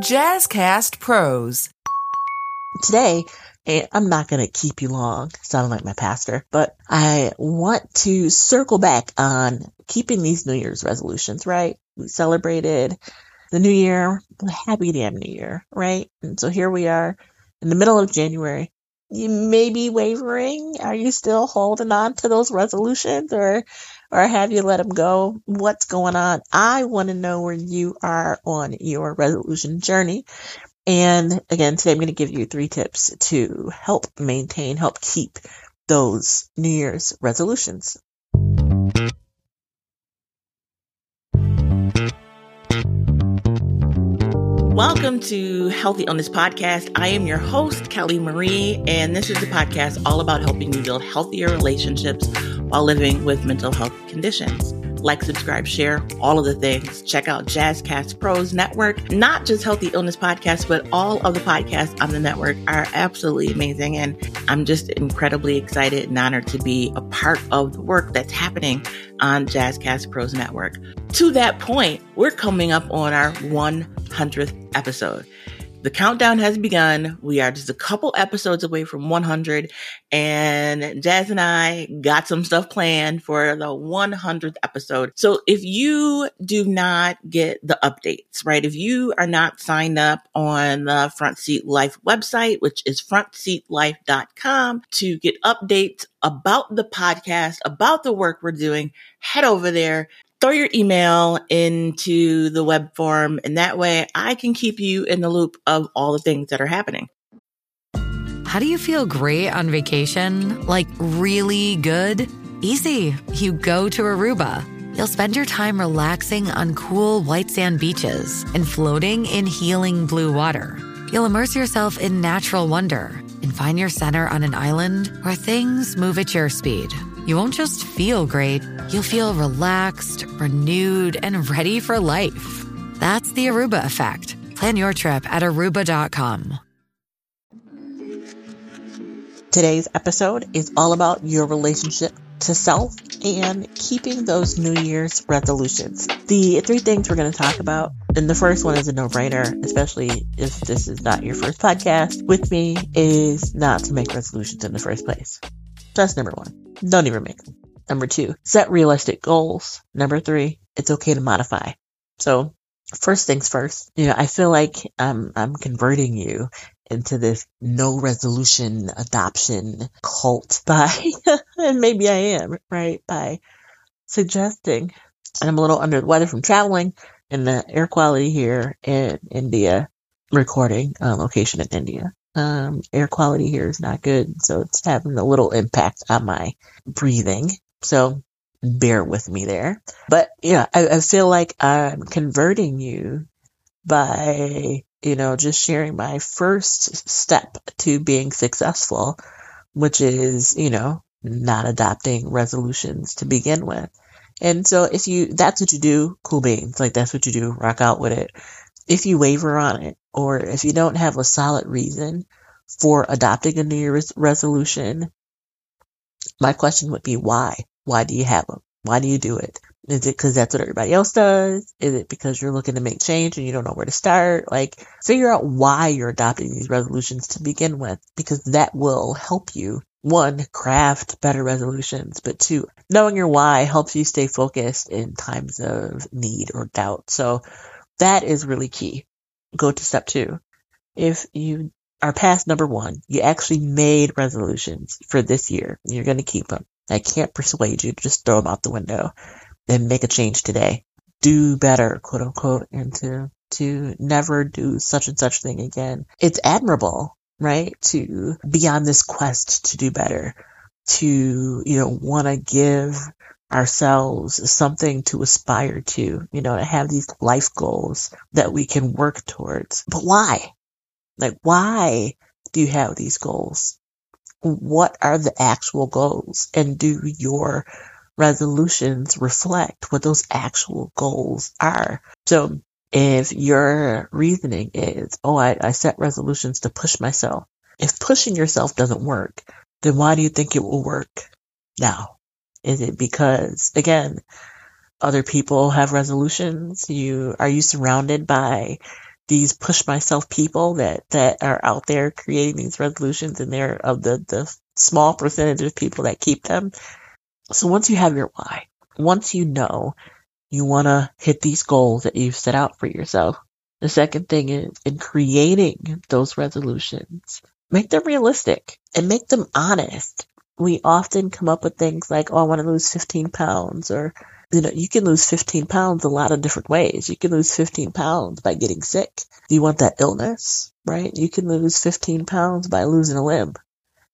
Jazzcast Pros. Today, eh, I'm not going to keep you long, sounding like my pastor, but I want to circle back on keeping these New Year's resolutions, right? We celebrated the new year, happy damn new year, right? And so here we are in the middle of January. You may be wavering. Are you still holding on to those resolutions or, or have you let them go? What's going on? I want to know where you are on your resolution journey. And again, today I'm going to give you three tips to help maintain, help keep those New Year's resolutions. Welcome to Healthy Illness Podcast. I am your host, Kelly Marie, and this is a podcast all about helping you build healthier relationships while living with mental health conditions. Like, subscribe, share, all of the things. Check out Jazzcast Pros Network. Not just Healthy Illness Podcast, but all of the podcasts on the network are absolutely amazing. And I'm just incredibly excited and honored to be a part of the work that's happening on Jazzcast Pros Network. To that point, we're coming up on our 100th episode. The countdown has begun. We are just a couple episodes away from 100 and Jazz and I got some stuff planned for the 100th episode. So if you do not get the updates, right? If you are not signed up on the Front Seat Life website, which is frontseatlife.com to get updates about the podcast, about the work we're doing, head over there throw your email into the web form and that way I can keep you in the loop of all the things that are happening. How do you feel great on vacation? Like really good? Easy. You go to Aruba. You'll spend your time relaxing on cool white sand beaches and floating in healing blue water. You'll immerse yourself in natural wonder and find your center on an island where things move at your speed you won't just feel great, you'll feel relaxed, renewed, and ready for life. That's the Aruba effect. Plan your trip at aruba.com. Today's episode is all about your relationship to self and keeping those New Year's resolutions. The three things we're going to talk about, and the first one is a no brainer, especially if this is not your first podcast with me, is not to make resolutions in the first place. That's number one. Don't even make them. Number two, set realistic goals. Number three, it's okay to modify. So first things first, you know, I feel like I'm, I'm converting you into this no resolution adoption cult by, and maybe I am, right? By suggesting, and I'm a little under the weather from traveling and the air quality here in India, recording uh, location in India um, air quality here is not good, so it's having a little impact on my breathing. So bear with me there. But yeah, I, I feel like I'm converting you by, you know, just sharing my first step to being successful, which is, you know, not adopting resolutions to begin with. And so if you, that's what you do, cool beans. Like that's what you do, rock out with it. If you waver on it, or if you don't have a solid reason for adopting a New Year's resolution, my question would be why? Why do you have them? Why do you do it? Is it because that's what everybody else does? Is it because you're looking to make change and you don't know where to start? Like, figure out why you're adopting these resolutions to begin with, because that will help you, one, craft better resolutions, but two, knowing your why helps you stay focused in times of need or doubt. So that is really key go to step two. If you are past number one, you actually made resolutions for this year. You're going to keep them. I can't persuade you to just throw them out the window and make a change today. Do better, quote unquote, and to, to never do such and such thing again. It's admirable, right? To be on this quest to do better, to, you know, want to give ourselves something to aspire to, you know, to have these life goals that we can work towards. But why? Like, why do you have these goals? What are the actual goals? And do your resolutions reflect what those actual goals are? So if your reasoning is, oh, I, I set resolutions to push myself. If pushing yourself doesn't work, then why do you think it will work now? Is it because, again, other people have resolutions? You are you surrounded by these push myself people that that are out there creating these resolutions, and they're of the the small percentage of people that keep them. So once you have your why, once you know you want to hit these goals that you've set out for yourself. The second thing is in creating those resolutions, make them realistic and make them honest. We often come up with things like, oh, I want to lose 15 pounds or, you know, you can lose 15 pounds a lot of different ways. You can lose 15 pounds by getting sick. Do you want that illness? Right? You can lose 15 pounds by losing a limb.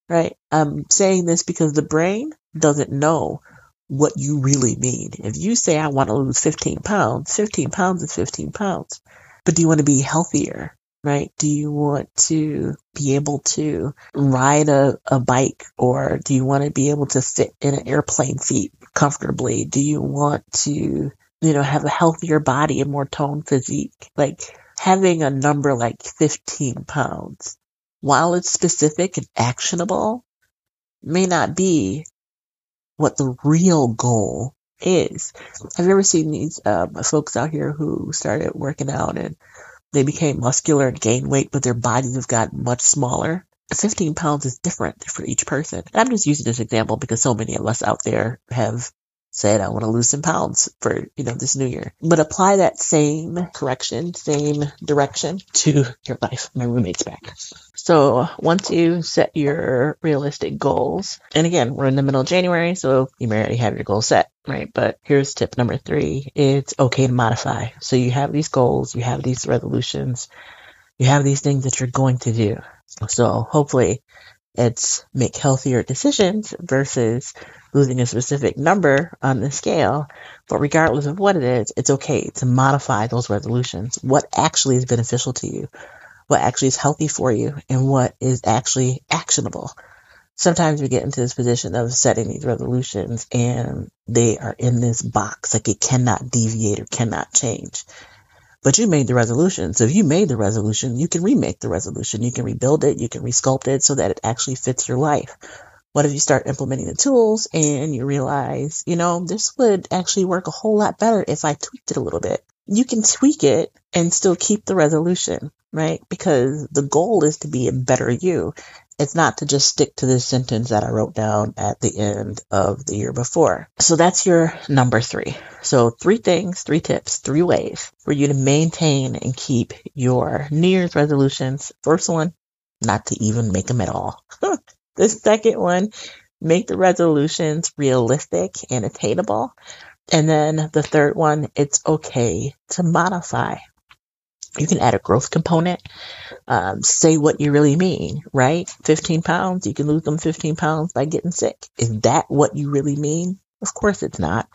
Right? I'm saying this because the brain doesn't know what you really mean. If you say, I want to lose 15 pounds, 15 pounds is 15 pounds. But do you want to be healthier? Right? Do you want to be able to ride a, a bike or do you want to be able to sit in an airplane seat comfortably? Do you want to, you know, have a healthier body and more toned physique? Like having a number like 15 pounds, while it's specific and actionable, may not be what the real goal is. Have you ever seen these um, folks out here who started working out and they became muscular and gained weight, but their bodies have gotten much smaller? 15 pounds is different for each person. And I'm just using this example because so many of us out there have said, I want to lose some pounds for, you know, this new year. But apply that same correction, same direction to your life. My roommate's back. So once you set your realistic goals, and again, we're in the middle of January, so you may already have your goals set, right? But here's tip number three. It's okay to modify. So you have these goals, you have these resolutions, you have these things that you're going to do. So hopefully it's make healthier decisions versus losing a specific number on the scale. But regardless of what it is, it's okay to modify those resolutions. What actually is beneficial to you, what actually is healthy for you, and what is actually actionable. Sometimes we get into this position of setting these resolutions and they are in this box, like it cannot deviate or cannot change. But you made the resolution. So if you made the resolution, you can remake the resolution. You can rebuild it. You can resculpt it so that it actually fits your life. What if you start implementing the tools and you realize, you know, this would actually work a whole lot better if I tweaked it a little bit? You can tweak it and still keep the resolution, right? Because the goal is to be a better you. It's not to just stick to this sentence that I wrote down at the end of the year before. So that's your number three. So three things, three tips, three ways for you to maintain and keep your New Year's resolutions. First one, not to even make them at all. The second one, make the resolutions realistic and attainable. And then the third one, it's okay to modify. You can add a growth component. Um, say what you really mean, right? 15 pounds, you can lose them 15 pounds by getting sick. Is that what you really mean? Of course it's not.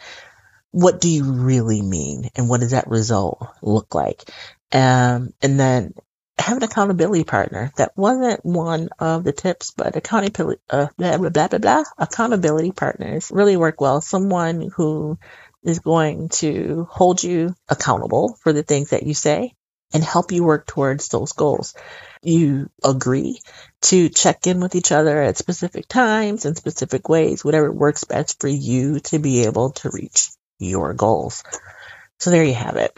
What do you really mean? And what does that result look like? Um, and then have an accountability partner. That wasn't one of the tips, but accountability, uh, blah, blah, blah, blah, blah. Accountability partners really work well. Someone who is going to hold you accountable for the things that you say and help you work towards those goals. You agree to check in with each other at specific times and specific ways, whatever works best for you to be able to reach your goals. So there you have it.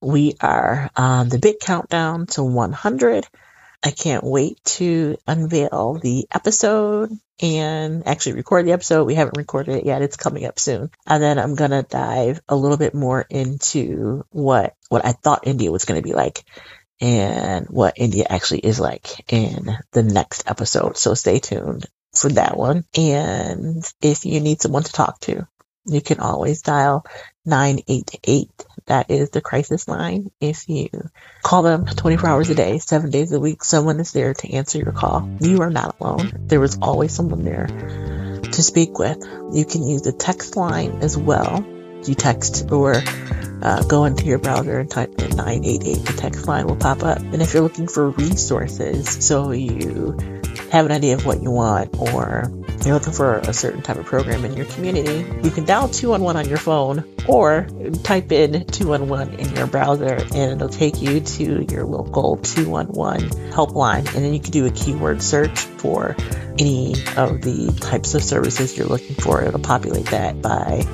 We are on the big countdown to 100. I can't wait to unveil the episode and actually record the episode. We haven't recorded it yet. It's coming up soon. And then I'm going to dive a little bit more into what, what I thought India was going to be like and what India actually is like in the next episode. So stay tuned for that one. And if you need someone to talk to, you can always dial 988. That is the crisis line. If you call them 24 hours a day, seven days a week, someone is there to answer your call. You are not alone. There is always someone there to speak with. You can use the text line as well. You text or uh, go into your browser and type in 988. The text line will pop up. And if you're looking for resources, so you have an idea of what you want or you're looking for a certain type of program in your community, you can dial 211 on your phone or type in 211 in your browser and it'll take you to your local 211 helpline. And then you can do a keyword search for any of the types of services you're looking for. It'll populate that by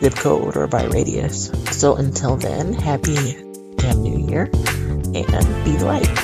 zip code or by radius. So until then, happy damn new year and be the light.